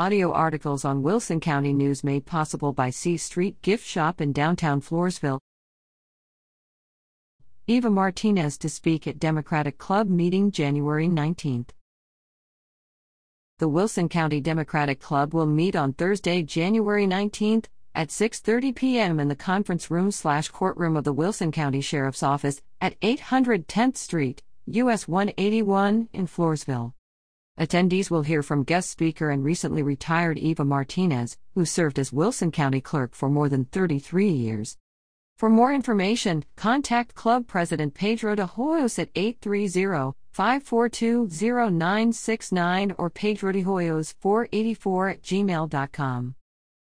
audio articles on Wilson County News made possible by C Street Gift Shop in downtown Floresville. Eva Martinez to speak at Democratic Club meeting January 19th. The Wilson County Democratic Club will meet on Thursday, January 19th at 6:30 p.m. in the conference room slash courtroom of the Wilson County Sheriff's Office at 800 10th Street, US 181 in Floresville. Attendees will hear from guest speaker and recently retired Eva Martinez, who served as Wilson County Clerk for more than 33 years. For more information, contact Club President Pedro de Hoyos at 830 542 0969 or pedrodehoyos484 at gmail.com.